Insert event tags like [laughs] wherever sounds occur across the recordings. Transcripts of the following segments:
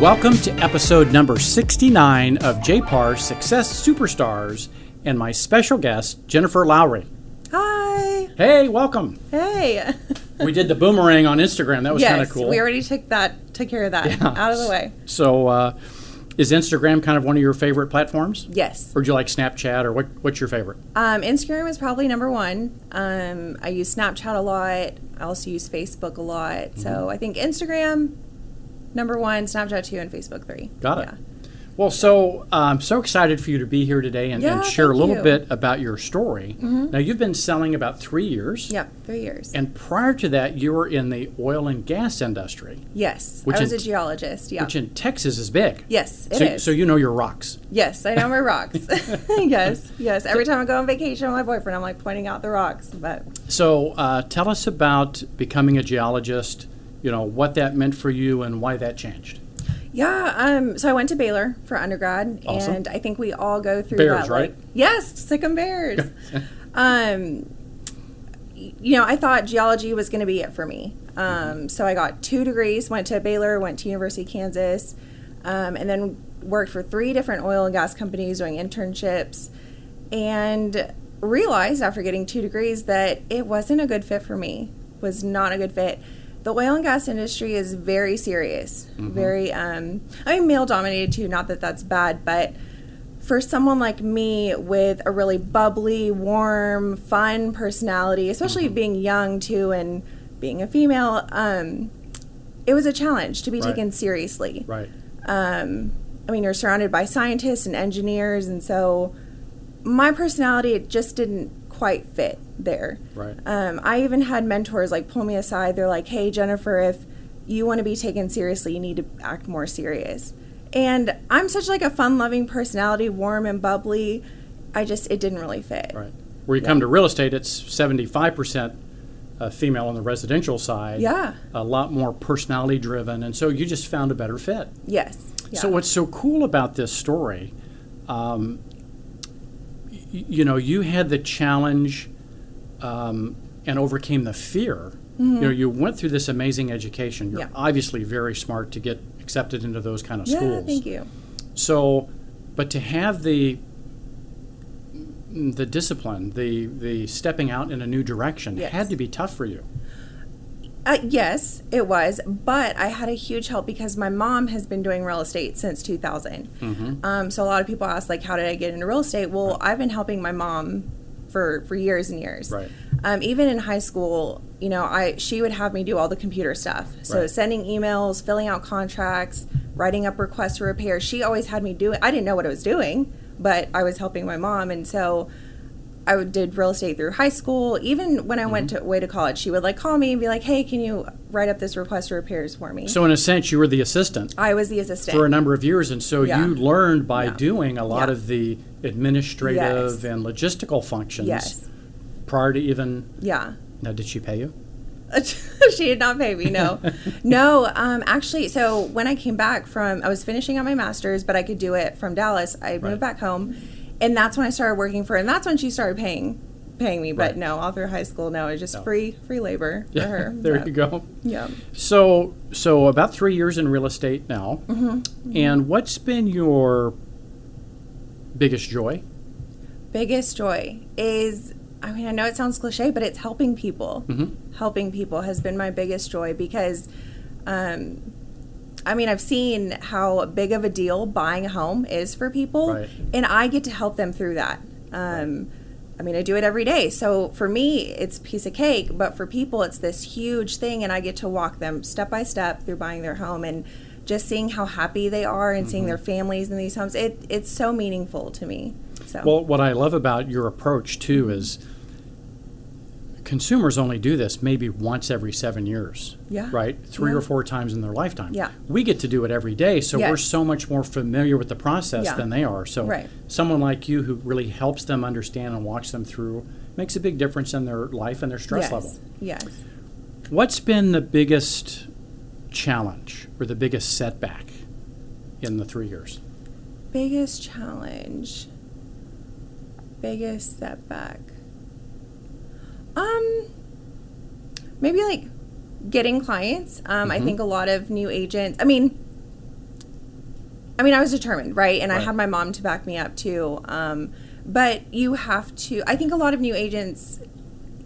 Welcome to episode number 69 of JPAR Success Superstars and my special guest, Jennifer Lowery. Hi. Hey, welcome. Hey. [laughs] We did the boomerang on Instagram. That was kind of yes, cool. we already took that, took care of that, Yeah. out of the way. So, uh, is Instagram kind of one of your favorite platforms? Yes. Or do you like Snapchat, or what, what's your favorite? Um, Instagram is probably number one. Um, I use Snapchat a lot. I also use Facebook a lot. Mm-hmm. So I think Instagram, number one, Snapchat two, and Facebook three. Got it. Yeah. Well, so I'm so excited for you to be here today and, and share a little you. bit about your story. Now, you've been selling about three years. Yep, three years. And prior to that, you were in the oil and gas industry, yes. Which I was in- a geologist. Yeah. which in Texas is big. yes, it so, is. so you know your rocks. yes, I know my rocks. [laughs] [laughs] yes, yes. Every time I go on vacation with my boyfriend, I'm like pointing out the rocks. But So uh, tell us about becoming a geologist. You know what that meant for you and why that changed. Yeah, um, so I went to Baylor for undergrad, Awesome. and I think we all go through Bears, that. right? Like, yes, Sic 'em Bears. [laughs] um, you know, I thought geology was going to be it for me. Um, so I got two degrees, went to Baylor, went to University of Kansas, um, and then worked for three different oil and gas companies doing internships, and realized after getting two degrees that it wasn't a good fit for me. Was not a good fit the oil and gas industry is very serious, very um, I mean male dominated too. Not that that's bad, but for someone like me with a really bubbly, warm, fun personality, especially being young too and being a female, um, it was a challenge to be Right. taken seriously. Right. Um, I mean, you're surrounded by scientists and engineers, and so my personality it just didn't quite fit there. Right. Um, I even had mentors like pull me aside. They're like, "Hey, Jennifer, if you want to be taken seriously, you need to act more serious." And I'm such like a fun-loving personality, warm and bubbly. I just it didn't really fit. Right. Where you come to real estate, it's 75% uh, female on the residential side. Yeah. A lot more personality driven. And so you just found a better fit. Yes. Yeah. So what's so cool about this story, um, you know, you had the challenge um, and overcame the fear. You know, you went through this amazing education. You're Mm-hmm. Yeah. obviously very smart to get accepted into those kind of yeah, schools. thank you. So, but to have the the discipline, the the stepping out in a new direction, Yes. had to be tough for you. Uh, yes, it was, but I had a huge help because my mom has been doing real estate since 2000. Mm-hmm. Um, so a lot of people ask, like, how did I get into real estate? Well, I've been helping my mom for for years and years. Right. Um, even in high school, you know, I she would have me do all the computer stuff. So Right. sending emails, filling out contracts, writing up requests for repairs. She always had me do it. I didn't know what I was doing, but I was helping my mom, and so. I did real estate through high school. Even when I went Mm-hmm. to, away to college, she would like call me and be like, "Hey, can you write up this request for repairs for me?" So, in a sense, you were the assistant I was the assistant. for a number of years, and so Yeah. you learned by Yeah. doing a lot Yeah. of the administrative Yes. and logistical functions yes, prior to even. yeah. Now, did she pay you? [laughs] she did not pay me. No, [laughs] no. Um, actually, so when I came back from, I was finishing out my master's, but I could do it from Dallas. I moved back home, and that's when I started working for her, and that's when she started paying paying me. But Right. no, all through high school, no, it was just No. free free labor for her. [laughs] there yeah. you go. Yeah. So, so about three years in real estate now, Mm-hmm. and what's been your biggest joy? biggest joy is I mean, I know it sounds cliche, but it's helping people. Mhm. Helping people has been my biggest joy because, um, I mean, I've seen how big of a deal buying a home is for people, Right. and I get to help them through that. Um, I mean, I do it every day. So for me, it's a piece of cake, but for people, it's this huge thing, and I get to walk them step by step through buying their home and just seeing how happy they are and Mm-hmm. seeing their families in these homes. It, it's so meaningful to me. So Well, what I love about your approach too is consumers only do this maybe once every seven years. Yeah. Right? Three Yeah. or four times in their lifetime. Yeah. We get to do it every day, so we're so much more familiar with the process Yeah. than they are. So Right. someone like you who really helps them understand and walks them through makes a big difference in their life and their stress yes. level. Yes. What's been the biggest challenge or the biggest setback in the three years? Biggest challenge. Biggest setback. Um maybe like getting clients. Um I Mhm. think a lot of new agents I mean I mean, I was determined, right? And I had my mom to back me up too. Um, but you have to. I think a lot of new agents,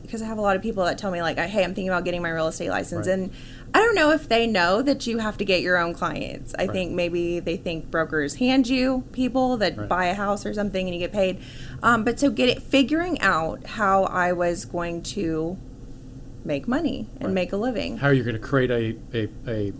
because I have a lot of people that tell me like, "Hey, I'm thinking about getting my real estate license," Right. and I don't know if they know that you have to get your own clients. I Right. think maybe they think brokers hand you people that Right. buy a house or something and you get paid. Um, but so get it figuring out how I was going to make money and Right. make a living. How are you going to create a, a, a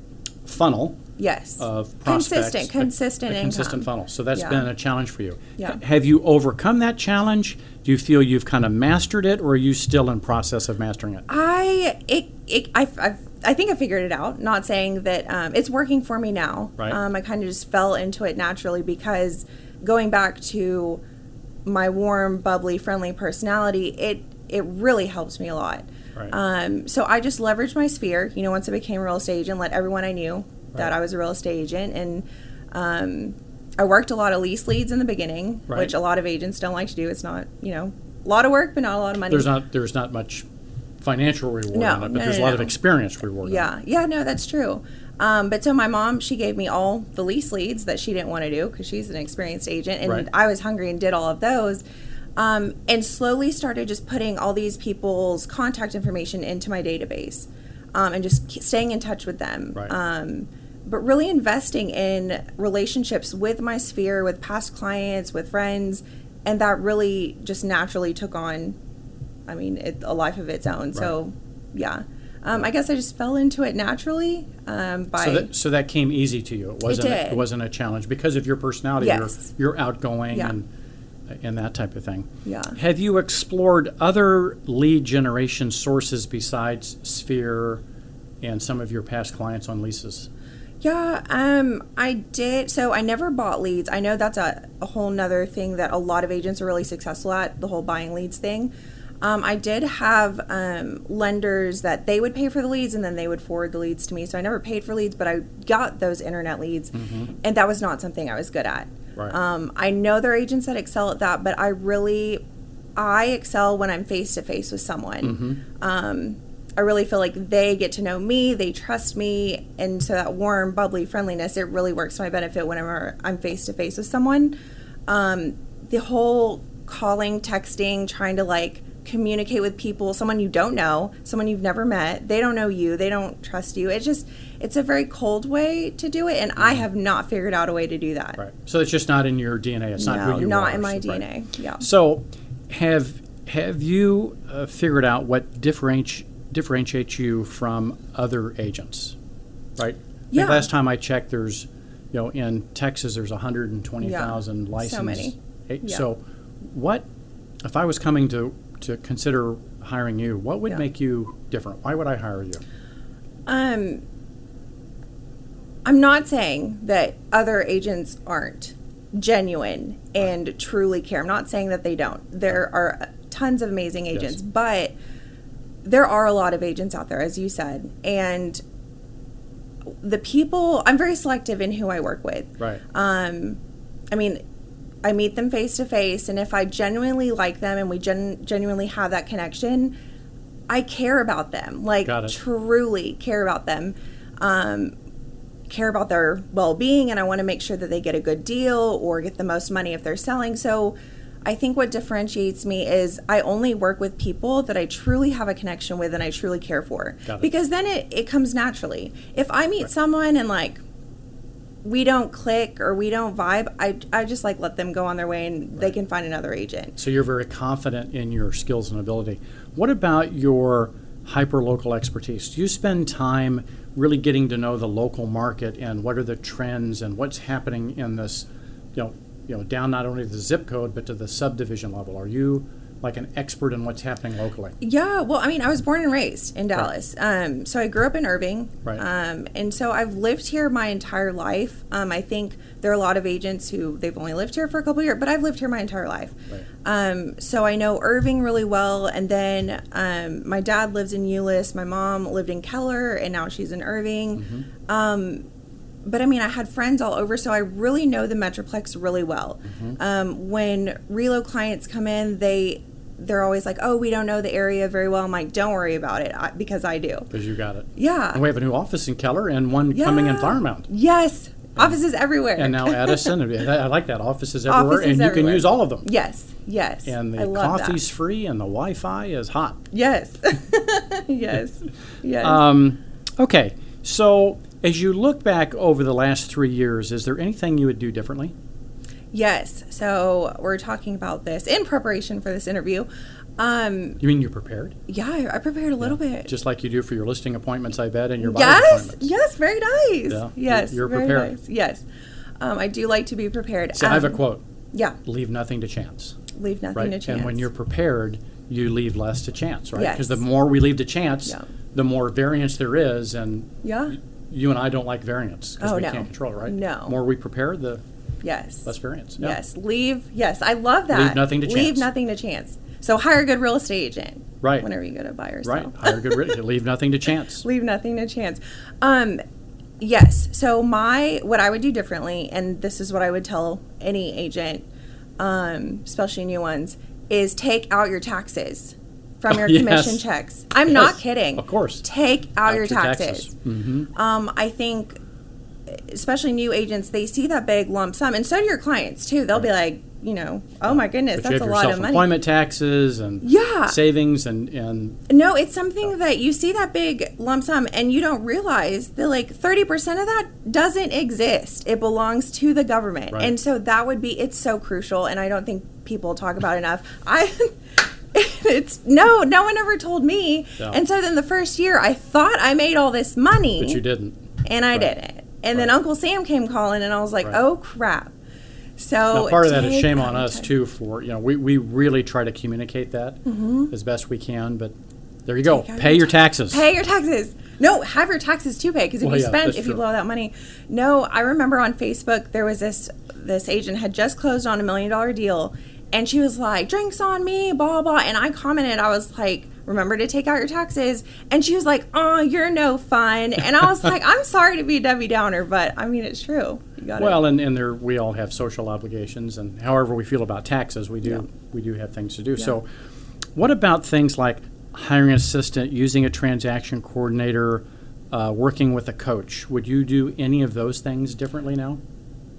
funnel Yes, of prospects? consistent, consistent, a, income. consistent funnel. So that's Yeah. been a challenge for you. Yeah. Have you overcome that challenge? Do you feel you've kind of mastered it, or are you still in process of mastering it? I it, it I I've, I think I figured it out. Not saying that um, it's working for me now. Right. Um, I kind of just fell into it naturally because going back to my warm, bubbly, friendly personality, it it really helps me a lot. Right. Um, so I just leveraged my sphere. You know, once I became a real estate agent, let everyone I knew that I was a real estate agent, and um, I worked a lot of lease leads in the beginning, Right. which a lot of agents don't like to do. It's not, you know, a lot of work, but not a lot of money. There's not there's not much financial reward No, on it, but no, there's no, a lot of experience reward. Yeah, yeah, no, that's true. Um, but so my mom, she gave me all the lease leads that she didn't want to do because she's an experienced agent, and Right. I was hungry and did all of those. Um, and slowly started just putting all these people's contact information into my database, um, and just staying in touch with them. Right. Um, but really investing in relationships with my sphere, with past clients, with friends, and that really just naturally took on, I mean, it, a life of its own. So, yeah. Um, I guess I just fell into it naturally um, by So that, so that came easy to you. It wasn't. did. It wasn't a challenge because of your personality. Yes. You're, you're outgoing Yeah. and and that type of thing. Yeah. Have you explored other lead generation sources besides Sphere and some of your past clients on leases? Yeah, um, I did. So I never bought leads. I know that's a, a whole nother thing that a lot of agents are really successful at, the whole buying leads thing. Um, I did have um, lenders that they would pay for the leads and then they would forward the leads to me. So I never paid for leads, but I got those internet leads, and that was not something I was good at. Right. Um, I know there are agents that excel at that, but I really, I excel when I'm face to face with someone. Um, I really feel like they get to know me, they trust me, and so that warm, bubbly friendliness, it really works to my benefit whenever I'm face to face with someone. Um, the whole calling, texting, trying to like communicate with people, someone you don't know, someone you've never met, they don't know you, they don't trust you. It just, it's a very cold way to do it, and I have not figured out a way to do that. Right. So it's just not in your DNA. It's not who you not are. in my right. DNA. Yeah. So, have have you uh, figured out what differentiates differentiates you from other agents? Right. Yeah. last time I checked, there's, you know, in Texas there's 120,000 so licensed. many. Yeah. So, what if I was coming to to consider hiring you? What would Yeah. make you different? Why would I hire you? Um, I'm not saying that other agents aren't genuine and truly care. I'm not saying that they don't. There are tons of amazing agents, Yes. but there are a lot of agents out there, as you said, and the people. I'm very selective in who I work with. Right. Um, I mean, I meet them face to face, and if I genuinely like them and we gen- genuinely have that connection, I care about them. Like, truly care about them. Um, care about their well being, and I want to make sure that they get a good deal or get the most money if they're selling. So, I think what differentiates me is I only work with people that I truly have a connection with and I truly care for. Because then it, it comes naturally. If I meet someone and like we don't click or we don't vibe, I, I just like let them go on their way and they can find another agent. So you're very confident in your skills and ability. What about your hyper local expertise? Do you spend time really getting to know the local market and what are the trends and what's happening in this, you know, you know, down not only to the zip code but to the subdivision level? Are you like an expert in what's happening locally? Yeah, well, I mean, I was born and raised in Dallas. Um, so I grew up in Irving. Right. Um, and so I've lived here my entire life. Um, I think there are a lot of agents who they've only lived here for a couple years, but I've lived here my entire life. Right. Um, so I know Irving really well. And then um, my dad lives in Euless. My mom lived in Keller, and now she's in Irving. Mm-hmm. Um, but I mean, I had friends all over, so I really know the Metroplex really well. Mm-hmm. Um, when relo clients come in, they they're always like, "Oh, we don't know the area very well." I'm like, "Don't worry about it, I, because I do." Because you got it. Yeah. And we have a new office in Keller and one coming in Yeah. Flower Mound. Yes. Offices everywhere. And now [laughs] Addison, I like that. Offices everywhere, Offices and you can use all of them. yes, yes. And the coffee's That. free, and the Wi-Fi is hot. Yes, [laughs] [laughs] yes, yes. Um, okay, so as you look back over the last three years, is there anything you would do differently? Yes. So we're talking about this in preparation for this interview. Um, You mean you're prepared, yeah, I, I prepared a little bit. just like you do for your listing appointments, I bet, and your yes, appointments. yes, very nice. Yeah, Yes, you're very prepared. nice. Yes, um, I do like to be prepared. See, I have a Um, quote: Yeah, "Leave nothing to chance." leave nothing Right, to chance. and when you're prepared, you leave less to chance, right? Yes. Because the more we leave to chance, Yeah. the more variance there is, and yeah, you and I don't like variance because Oh, we no. can't control it, right? No. more we prepare, the yes, less variance. Yeah. yes, leave. Yes, I love that. Leave nothing to Leave chance. nothing to chance. So hire a good real estate agent. Right. Whenever you go to buy or Right. Hire a good [laughs] real Leave nothing to chance. leave nothing to chance. Um, yes. So my what I would do differently, and this is what I would tell any agent, um, especially new ones, is take out your taxes from [laughs] your Yes. commission checks. I'm not kidding. of course. Take out, your taxes. hmm Um, I think, especially new agents, they see that big lump sum, and so do your clients too. They'll be like, you know, oh my goodness, But that's a lot of money. self-employment taxes and Yeah. savings and, and No, it's something that you see that big lump sum and you don't realize that like 30% of that doesn't exist. It belongs to the government. Right. And so that would be it's so crucial and I don't think people talk about it enough. [laughs] I it's no, no one ever told me. Yeah. And so then the first year I thought I made all this money but you didn't. and I Right. didn't. And then Uncle Sam came calling and I was like, Right. "Oh crap." So Now, part of that is shame on us too. For you know, we, we really try to communicate that mm-hmm. as best we can. But there you go. Take Pay your your taxes. Pay your taxes. No, have your taxes to pay because if Well, you yeah, spend, if you blow that money. No, I remember on Facebook there was this this agent had just closed on a million dollar deal, and she was like, "Drinks on me," blah blah. And I commented, I was like, "Remember to take out your taxes." And she was like, "Oh, you're no fun." And I was like, "I'm sorry to be a Debbie Downer, but I mean it's true. You got Well, and, and there we all have social obligations, and however we feel about taxes, we do Yeah. we do have things to do. So, what about things like hiring an assistant, using a transaction coordinator, uh, working with a coach? Would you do any of those things differently now?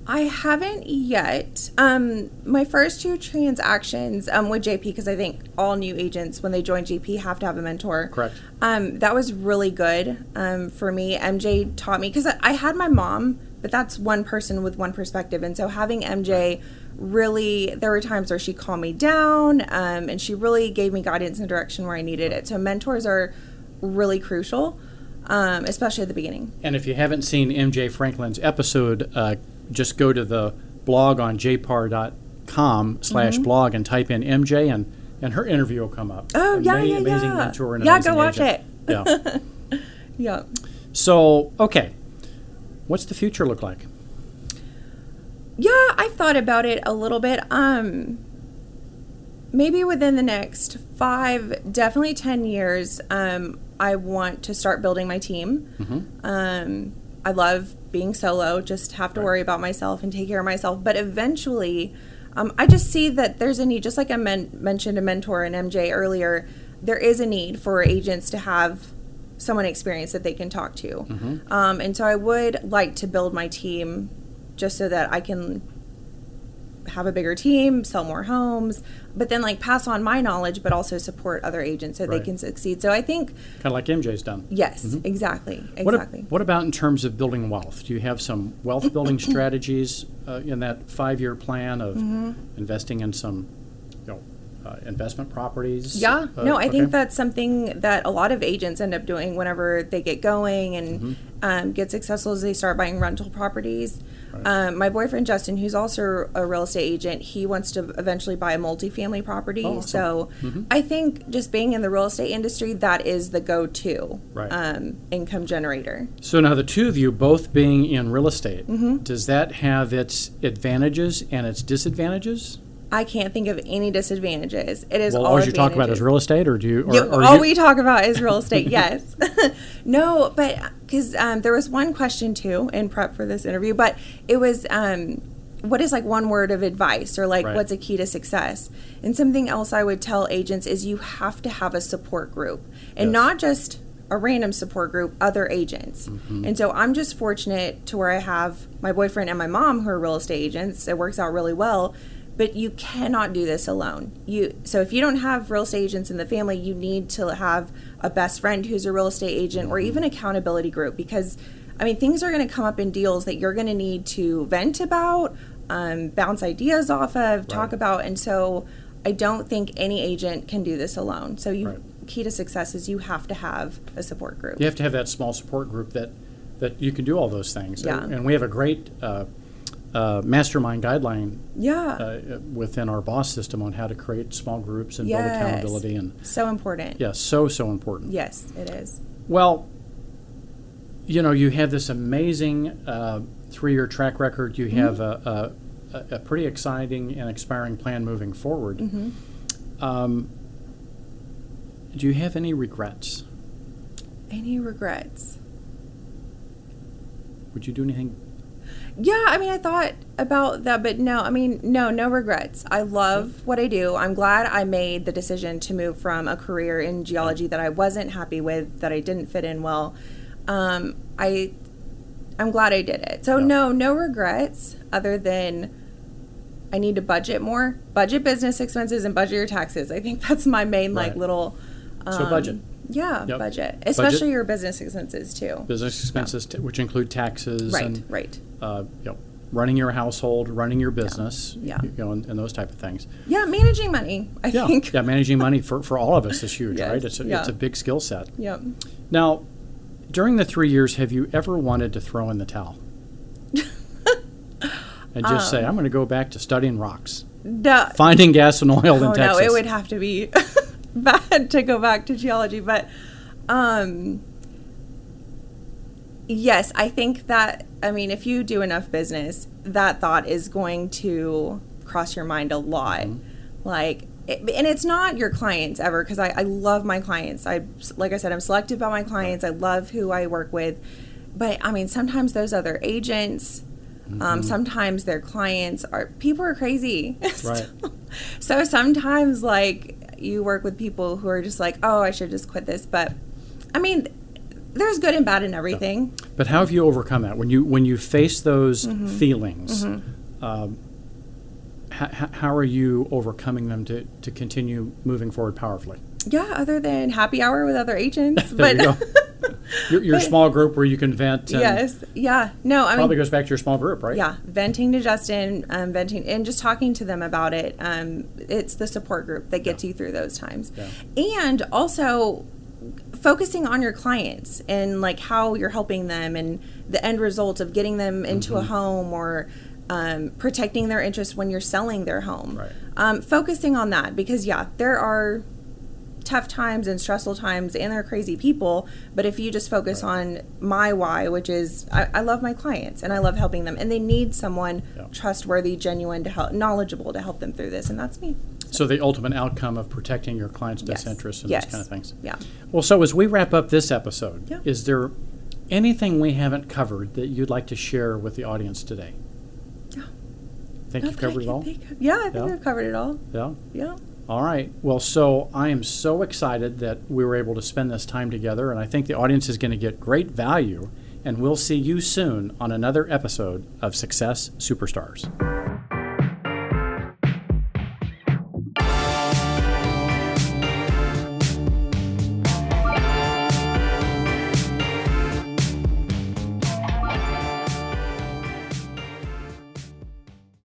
I haven't yet. Um, my first two transactions um, with JP, because I think all new agents, when they join JP, have to have a mentor. Correct. Um, that was really good um, for me. MJ taught me, because I, I had my mom, but that's one person with one perspective. And so having MJ really, there were times where she calmed me down um, and she really gave me guidance and direction where I needed it. So mentors are really crucial, um, especially at the beginning. And if you haven't seen MJ Franklin's episode, uh, just go to the blog on jpar.com slash Mm-hmm. blog and type in MJ, and, and her interview will come up. Oh, yeah, yeah, Amazing yeah. mentor and Yeah, go watch agent. it. Yeah. [laughs] Yeah. So, okay. What's the future look like? Yeah, I've thought about it a little bit. Um, maybe within the next five, definitely ten years, um, I want to start building my team. Mm-hmm. Um, I love being solo; just have to Right. worry about myself and take care of myself. But eventually, um, I just see that there's a need. Just like I men- mentioned a mentor and MJ earlier, there is a need for agents to have someone experienced that they can talk to. Mm-hmm. Um, and so I would like to build my team just so that I can have a bigger team, sell more homes, but then like pass on my knowledge, but also support other agents so they can succeed. So I think Kind of like MJ's done. yes, exactly, What, ab- exactly. what about in terms of building wealth? Do you have some wealth building [coughs] strategies uh, in that five year plan of Mm-hmm. investing in some you know, investment properties? Yeah, Uh, no, I think that's something that a lot of agents end up doing whenever they get going and Mm-hmm. um, get successful as they start buying rental properties. Right. Um, my boyfriend Justin, who's also a real estate agent, he wants to eventually buy a multifamily property. Oh, awesome. So I think just being in the real estate industry, that is the go-to Right. um, income generator. So now the two of you both being in real estate, Mm-hmm. does that have its advantages and its disadvantages? I can't think of any disadvantages. It is Well, all all you talk about is real estate, or do you? Or, Yeah, or all you- we talk about is real estate. [laughs] yes. [laughs] no, but because um, there was one question too in prep for this interview, but it was um, what is like one word of advice or like Right. what's a key to success? And something else I would tell agents is you have to have a support group and Yes. not just a random support group, other agents. And so I'm just fortunate to where I have my boyfriend and my mom who are real estate agents. It works out really well. But you cannot do this alone. You so if you don't have real estate agents in the family, you need to have a best friend who's a real estate agent or even accountability group because I mean things are going to come up in deals that you're going to need to vent about, um, bounce ideas off of, talk about, and so I don't think any agent can do this alone. So you Right. key to success is you have to have a support group. You have to have that small support group that, that you can do all those things. Yeah. And we have a great uh, uh, mastermind guideline Yeah. uh, within our boss system on how to create small groups and build accountability. And so important. yeah, so, so important. Yes, it is. Well, you know, you have this amazing uh, three-year track record. You have a, a, a- a pretty exciting and expiring plan moving forward. Um, do you have any regrets? Any regrets? Would you do anything? Yeah, I mean, I thought about that, but no, I mean, no, no regrets. I love what I do. I'm glad I made the decision to move from a career in geology that I wasn't happy with, that I didn't fit in well. Um, I, I'm glad I did it. So Yeah. no, no regrets other than I need to budget more, budget business expenses, and budget your taxes. I think that's my main like Right. little. So budget. Yeah, Yep. budget, especially your business expenses too. Business expenses, t- which include taxes Right, and right. uh, you know, running your household, running your business, Yeah. you know, and, and those type of things. Yeah, managing money. I Yeah, think. yeah, managing money for, for all of us is huge, [laughs] Yes, right? It's a, yeah. it's a big skill set. Yep. Now, during the three years, have you ever wanted to throw in the towel [laughs] and just Um, say, "I'm going to go back to studying rocks, Duh. finding gas and oil in oh Texas"? no, it would have to be bad to go back to geology, but um, yes, I think that I mean, if you do enough business, that thought is going to cross your mind a lot. Like, it, and it's not your clients ever because I, I love my clients. I like I said, I'm selective about my clients. I love who I work with, but I mean, sometimes those other agents. Um, sometimes their clients are people are crazy. [laughs] Right. so sometimes like you work with people who are just like, oh, I should just quit this. But I mean, there's good and bad in everything. But how have you overcome that when you when you face those Mm-hmm. feelings? Um, how, how are you overcoming them to, to continue moving forward powerfully? Yeah, other than happy hour with other agents. [laughs] But. [laughs] Your, your small group where you can vent. Yes, yeah, no, I mean, Probably mean, goes back to your small group, right? yeah, venting to Justin, um, venting, and just talking to them about it. Um, it's the support group that gets you through those times, Yeah. and also focusing on your clients and like how you're helping them and the end result of getting them into Mm-hmm. a home or um, protecting their interest when you're selling their home. Right. Um, focusing on that because yeah, there are tough times and stressful times and they're crazy people but if you just focus on my why which is I, I love my clients and i love helping them and they need someone Yeah. trustworthy genuine to help knowledgeable to help them through this and that's me So the ultimate outcome of protecting your client's best Yes. interests and Yes. those kind of things. yeah Well, so as we wrap up this episode, Yeah. is there anything we haven't covered that you'd like to share with the audience today? Yeah. Think Not you've covered it all? think of- yeah i think Yeah. i've covered it all Yeah. yeah All right. Well, so I am so excited that we were able to spend this time together, and I think the audience is going to get great value. And we'll see you soon on another episode of Success Superstars.